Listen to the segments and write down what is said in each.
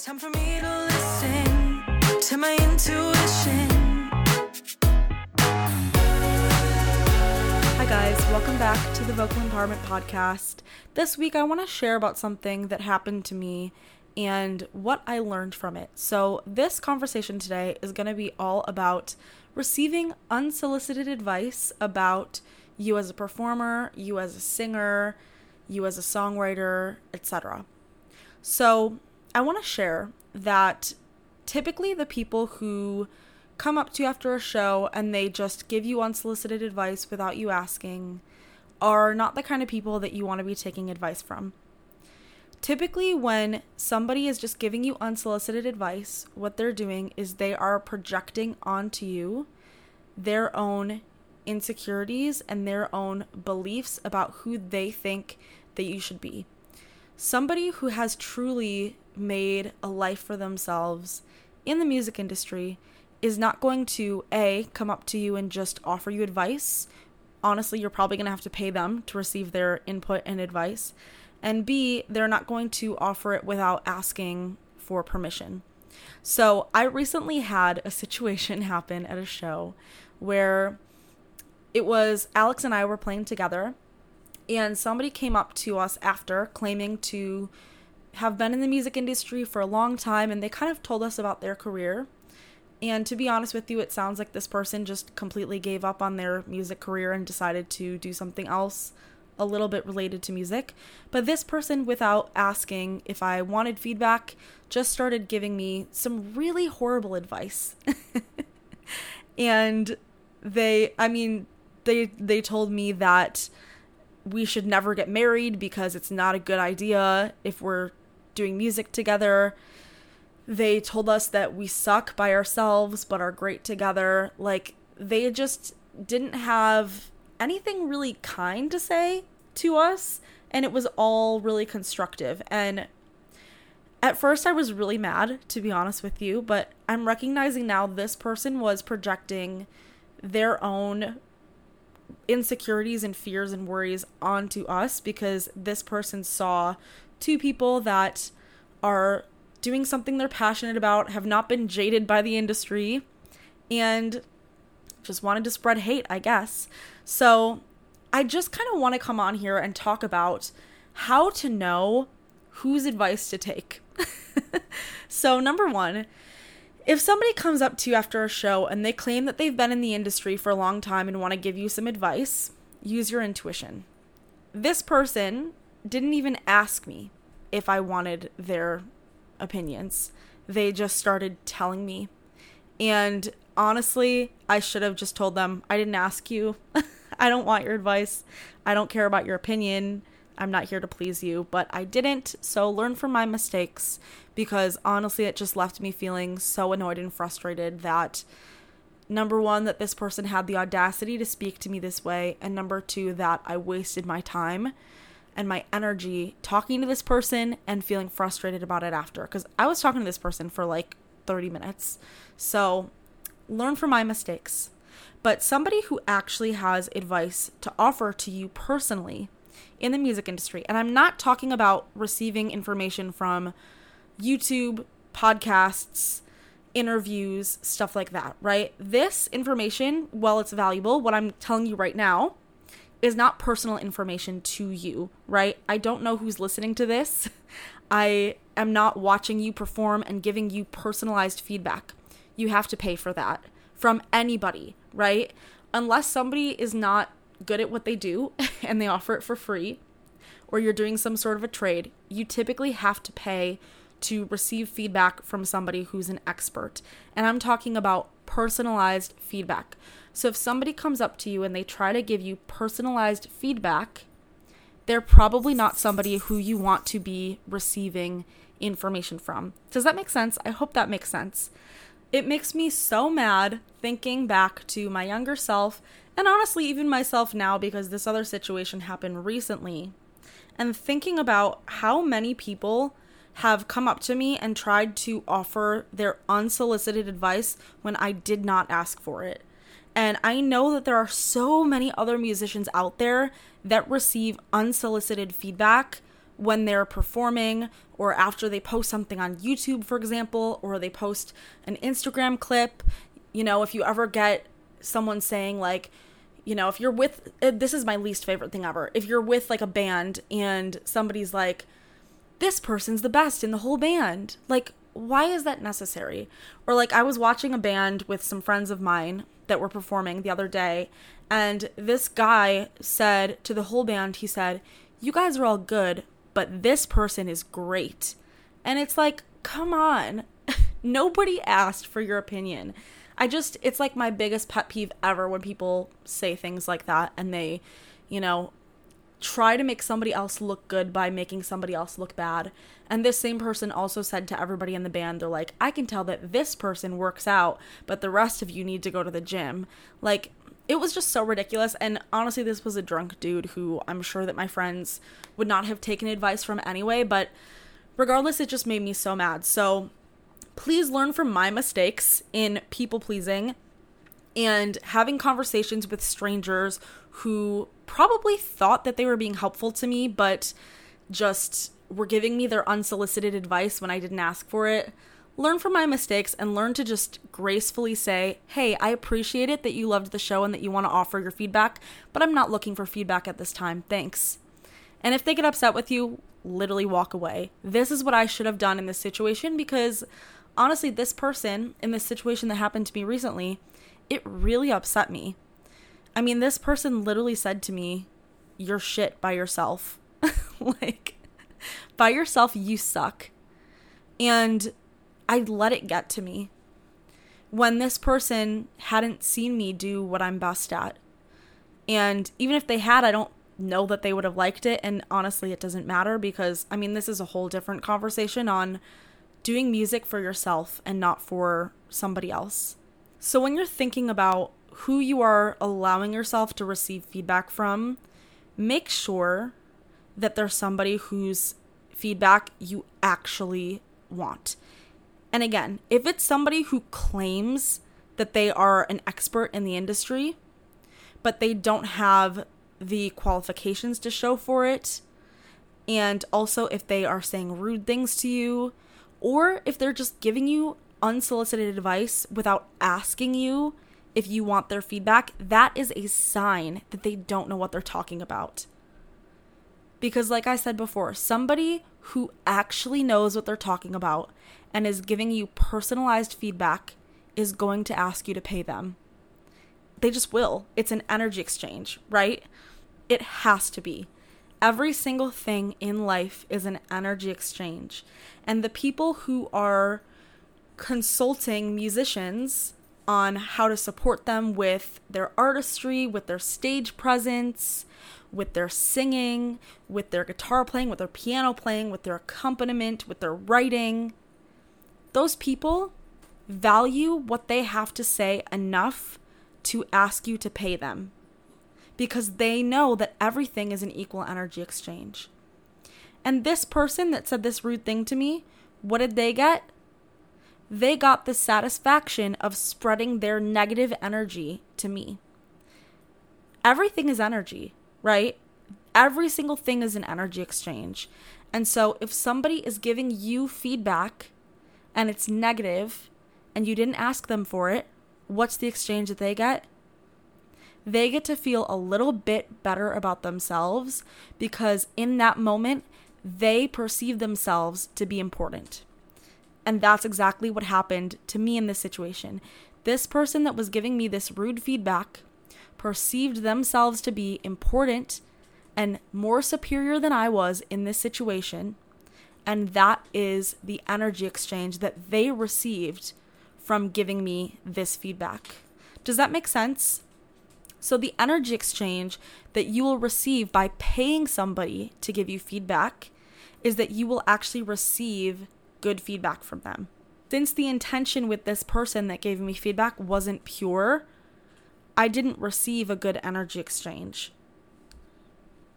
It's time for me to listen to my intuition. Hi, guys. Welcome back to the Vocal Empowerment Podcast. This week, I want to share about something that happened to me and what I learned from it. So, this conversation today is going to be all about receiving unsolicited advice about you as a performer, you as a singer, you as a songwriter, etc. So, I want to share that typically the people who come up to you after a show and they just give you unsolicited advice without you asking are not the kind of people that you want to be taking advice from. Typically, when somebody is just giving you unsolicited advice, what they're doing is they are projecting onto you their own insecurities and their own beliefs about who they think that you should be. Somebody who has truly made a life for themselves in the music industry is not going to A, come up to you and just offer you advice. Honestly, you're probably going to have to pay them to receive their input and advice. And B, they're not going to offer it without asking for permission. So, I recently had a situation happen at a show where it was Alex and I were playing together, and somebody came up to us after claiming to have been in the music industry for a long time and they kind of told us about their career. And to be honest with you, it sounds like this person just completely gave up on their music career and decided to do something else a little bit related to music. But this person, without asking if I wanted feedback, just started giving me some really horrible advice. and they, I mean, they they told me that we should never get married because it's not a good idea if we're doing music together. They told us that we suck by ourselves but are great together. Like, they just didn't have anything really kind to say to us, and it was all really constructive. And at first, I was really mad, to be honest with you, but I'm recognizing now this person was projecting their own insecurities and fears and worries onto us because this person saw two people that are doing something they're passionate about, have not been jaded by the industry, and just wanted to spread hate, I guess. So I just kind of want to come on here and talk about how to know whose advice to take. so, number one, if somebody comes up to you after a show and they claim that they've been in the industry for a long time and want to give you some advice, use your intuition. This person didn't even ask me if I wanted their opinions. They just started telling me. And honestly, I should have just told them, I didn't ask you. I don't want your advice. I don't care about your opinion. I'm not here to please you, but I didn't. So learn from my mistakes because honestly, it just left me feeling so annoyed and frustrated that number one, that this person had the audacity to speak to me this way, and number two, that I wasted my time and my energy talking to this person and feeling frustrated about it after because I was talking to this person for like 30 minutes. So learn from my mistakes. But somebody who actually has advice to offer to you personally in the music industry. And I'm not talking about receiving information from YouTube, podcasts, interviews, stuff like that, right? This information, while it's valuable, what I'm telling you right now is not personal information to you, right? I don't know who's listening to this. I am not watching you perform and giving you personalized feedback. You have to pay for that from anybody, right? Unless somebody is not good at what they do and they offer it for free, or you're doing some sort of a trade, you typically have to pay to receive feedback from somebody who's an expert. And I'm talking about personalized feedback. So if somebody comes up to you and they try to give you personalized feedback, they're probably not somebody who you want to be receiving information from. Does that make sense? I hope that makes sense. It makes me so mad thinking back to my younger self and honestly, even myself now, because this other situation happened recently, and thinking about how many people have come up to me and tried to offer their unsolicited advice when I did not ask for it. And I know that there are so many other musicians out there that receive unsolicited feedback when they're performing or after they post something on YouTube, for example, or they post an Instagram clip. You know, if you ever get someone saying, like, you know, if you're with, uh, this is my least favorite thing ever. If you're with like a band and somebody's like, this person's the best in the whole band, like, why is that necessary? Or like, I was watching a band with some friends of mine that were performing the other day, and this guy said to the whole band, he said, You guys are all good, but this person is great. And it's like, come on. Nobody asked for your opinion. I just, it's like my biggest pet peeve ever when people say things like that and they, you know, try to make somebody else look good by making somebody else look bad. And this same person also said to everybody in the band, they're like, I can tell that this person works out, but the rest of you need to go to the gym. Like, it was just so ridiculous. And honestly, this was a drunk dude who I'm sure that my friends would not have taken advice from anyway. But regardless, it just made me so mad. So please learn from my mistakes in people pleasing and having conversations with strangers who probably thought that they were being helpful to me, but just were giving me their unsolicited advice when I didn't ask for it learn from my mistakes and learn to just gracefully say, hey, I appreciate it that you loved the show and that you want to offer your feedback, but I'm not looking for feedback at this time. Thanks. And if they get upset with you, literally walk away. This is what I should have done in this situation because honestly, this person in this situation that happened to me recently, it really upset me. I mean, this person literally said to me, You're shit by yourself. like, by yourself, you suck. And I let it get to me. When this person hadn't seen me do what I'm best at. And even if they had, I don't know that they would have liked it. And honestly, it doesn't matter because, I mean, this is a whole different conversation on doing music for yourself and not for somebody else. So when you're thinking about who you are allowing yourself to receive feedback from, make sure that there's somebody whose feedback you actually want. And again, if it's somebody who claims that they are an expert in the industry, but they don't have the qualifications to show for it, and also if they are saying rude things to you, or if they're just giving you unsolicited advice without asking you if you want their feedback, that is a sign that they don't know what they're talking about. Because, like I said before, somebody who actually knows what they're talking about and is giving you personalized feedback is going to ask you to pay them. They just will. It's an energy exchange, right? It has to be. Every single thing in life is an energy exchange. And the people who are consulting musicians on how to support them with their artistry, with their stage presence, with their singing, with their guitar playing, with their piano playing, with their accompaniment, with their writing, those people value what they have to say enough to ask you to pay them because they know that everything is an equal energy exchange. And this person that said this rude thing to me, what did they get? They got the satisfaction of spreading their negative energy to me. Everything is energy, right? Every single thing is an energy exchange. And so if somebody is giving you feedback and it's negative and you didn't ask them for it, what's the exchange that they get? They get to feel a little bit better about themselves because in that moment, they perceive themselves to be important. And that's exactly what happened to me in this situation. This person that was giving me this rude feedback perceived themselves to be important and more superior than I was in this situation and that is the energy exchange that they received from giving me this feedback. Does that make sense? So, the energy exchange that you will receive by paying somebody to give you feedback is that you will actually receive good feedback from them. Since the intention with this person that gave me feedback wasn't pure, I didn't receive a good energy exchange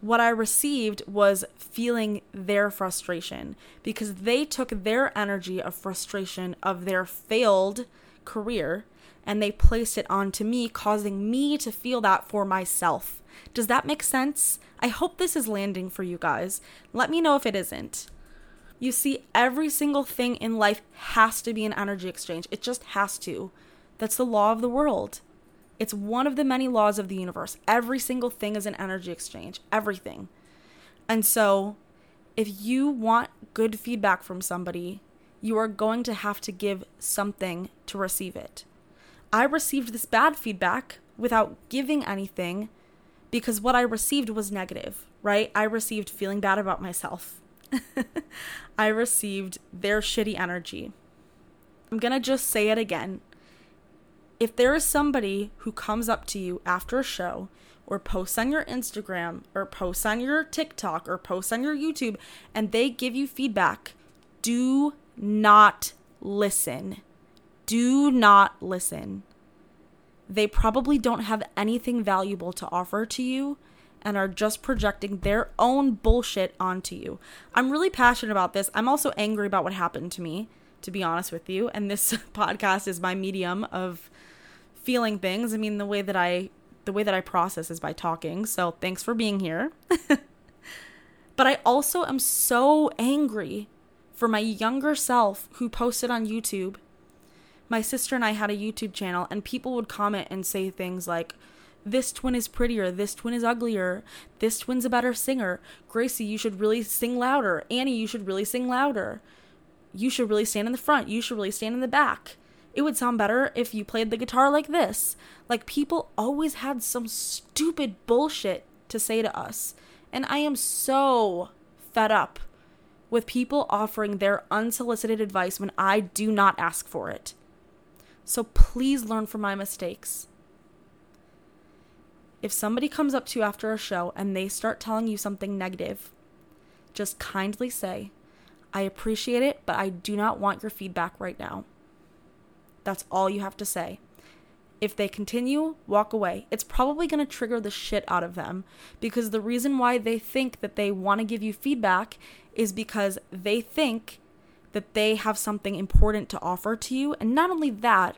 what I received was feeling their frustration because they took their energy of frustration of their failed career and they placed it onto me, causing me to feel that for myself. Does that make sense? I hope this is landing for you guys. Let me know if it isn't. You see, every single thing in life has to be an energy exchange. It just has to. That's the law of the world. It's one of the many laws of the universe. Every single thing is an energy exchange. Everything. And so, if you want good feedback from somebody, you are going to have to give something to receive it. I received this bad feedback without giving anything because what I received was negative, right? I received feeling bad about myself. I received their shitty energy. I'm to just say it again. If there is somebody who comes up to you after a show or posts on your Instagram or posts on your TikTok or posts on your YouTube and they give you feedback, do not listen. Do not listen. They probably don't have anything valuable to offer to you and are just projecting their own bullshit onto you. I'm really passionate about this. I'm also angry about what happened to me, to be honest with you. And this podcast is my medium of feeling things. I mean, the way that I the way that I process is by talking. So, thanks for being here. but I also am so angry for my younger self who posted on YouTube. My sister and I had a YouTube channel and people would comment and say things like this twin is prettier, this twin is uglier, this twin's a better singer. Gracie, you should really sing louder. Annie, you should really sing louder. You should really stand in the front. You should really stand in the back. It would sound better if you played the guitar like this. Like, people always had some stupid bullshit to say to us. And I am so fed up with people offering their unsolicited advice when I do not ask for it. So please learn from my mistakes if somebody comes up to you after a show and they start telling you something negative, just kindly say, I appreciate it, but I do not want your feedback right now. That's all you have to say. If they continue, walk away. It's probably going to trigger the shit out of them because the reason why they think that they want to give you feedback is because they think that they have something important to offer to you. And not only that,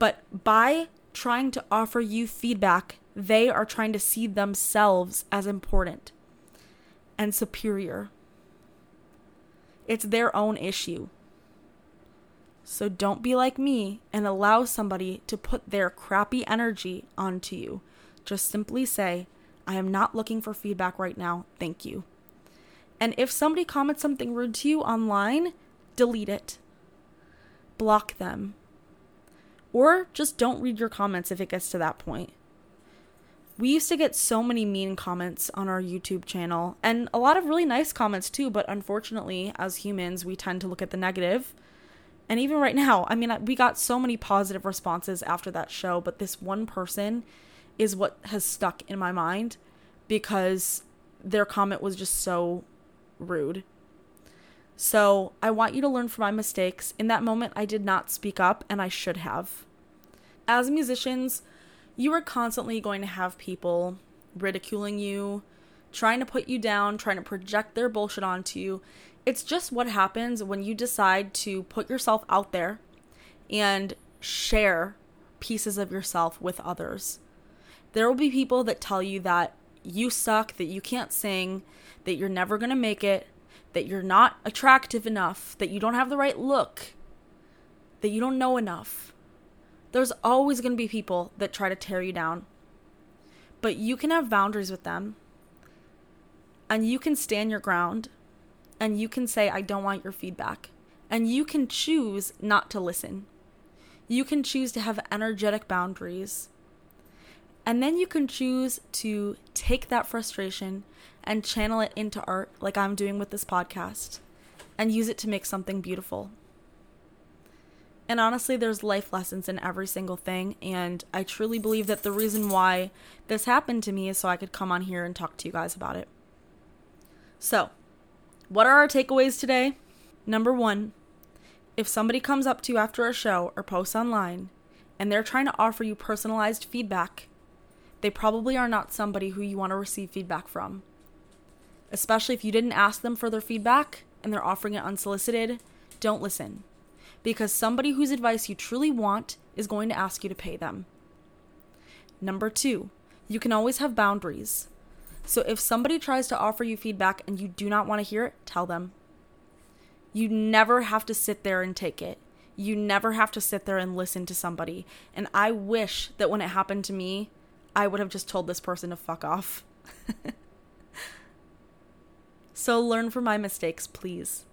but by trying to offer you feedback they are trying to see themselves as important and superior. It's their own issue. So don't be like me and allow somebody to put their crappy energy onto you. Just simply say, I am not looking for feedback right now. Thank you. And if somebody comments something rude to you online, delete it. Block them. Or just don't read your comments if it gets to that point. We used to get so many mean comments on our YouTube channel and a lot of really nice comments too, but unfortunately, as humans, we tend to look at the negative. And even right now, I mean, we got so many positive responses after that show, but this one person is what has stuck in my mind because their comment was just so rude. So I want you to learn from my mistakes. In that moment, I did not speak up, and I should have. As musicians, you are constantly going to have people ridiculing you, trying to put you down, trying to project their bullshit onto you. It's just what happens when you decide to put yourself out there and share pieces of yourself with others. There will be people that tell you that you suck, that you can't sing, that you're never going to make it, that you're not attractive enough, that you don't have the right look, that you don't know enough. There's always going to be people that try to tear you down. But you can have boundaries with them. And you can stand your ground. And you can say, I don't want your feedback. And you can choose not to listen. You can choose to have energetic boundaries. And then you can choose to take that frustration and channel it into art, like I'm doing with this podcast, and use it to make something beautiful. And honestly, there's life lessons in every single thing. And I truly believe that the reason why this happened to me is so I could come on here and talk to you guys about it. So, what are our takeaways today? Number one, if somebody comes up to you after a show or posts online and they're trying to offer you personalized feedback, they probably are not somebody who you want to receive feedback from. Especially if you didn't ask them for their feedback and they're offering it unsolicited, don't listen because somebody whose advice you truly want is going to ask you to pay them. Number two, You can always have boundaries. So if somebody tries to offer you feedback and you do not want to hear it, tell them. You never have to sit there and take it. You never have to sit there and listen to somebody. And I wish that when it happened to me, I would have just told this person to fuck off. so learn from my mistakes, please.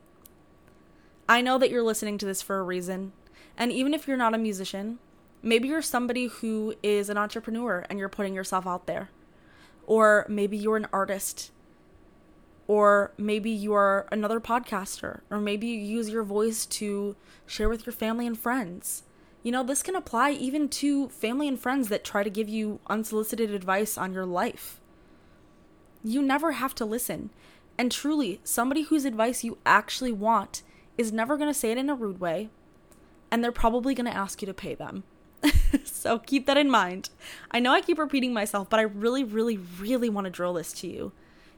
I know that you're listening to this for a reason. And even if you're not a musician, maybe you're somebody who is an entrepreneur and you're putting yourself out there. Or maybe you're an artist or maybe you are another podcaster, or maybe you use your voice to share with your family and friends. You know, this can apply even to family and friends that try to give you unsolicited advice on your life. You never have to listen. And truly, somebody whose advice you actually want is never going to say it in a rude way, and they're probably going to ask you to pay them. so keep that in mind. I know I keep repeating myself, but I really, really, really want to drill this to you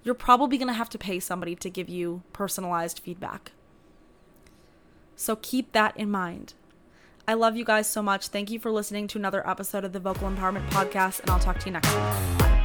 you're probably going to have to pay somebody to give you personalized feedback. So keep that in mind. I love you guys so much. Thank you for listening to another episode of the Vocal Empowerment Podcast, and I'll talk to you next week. Bye.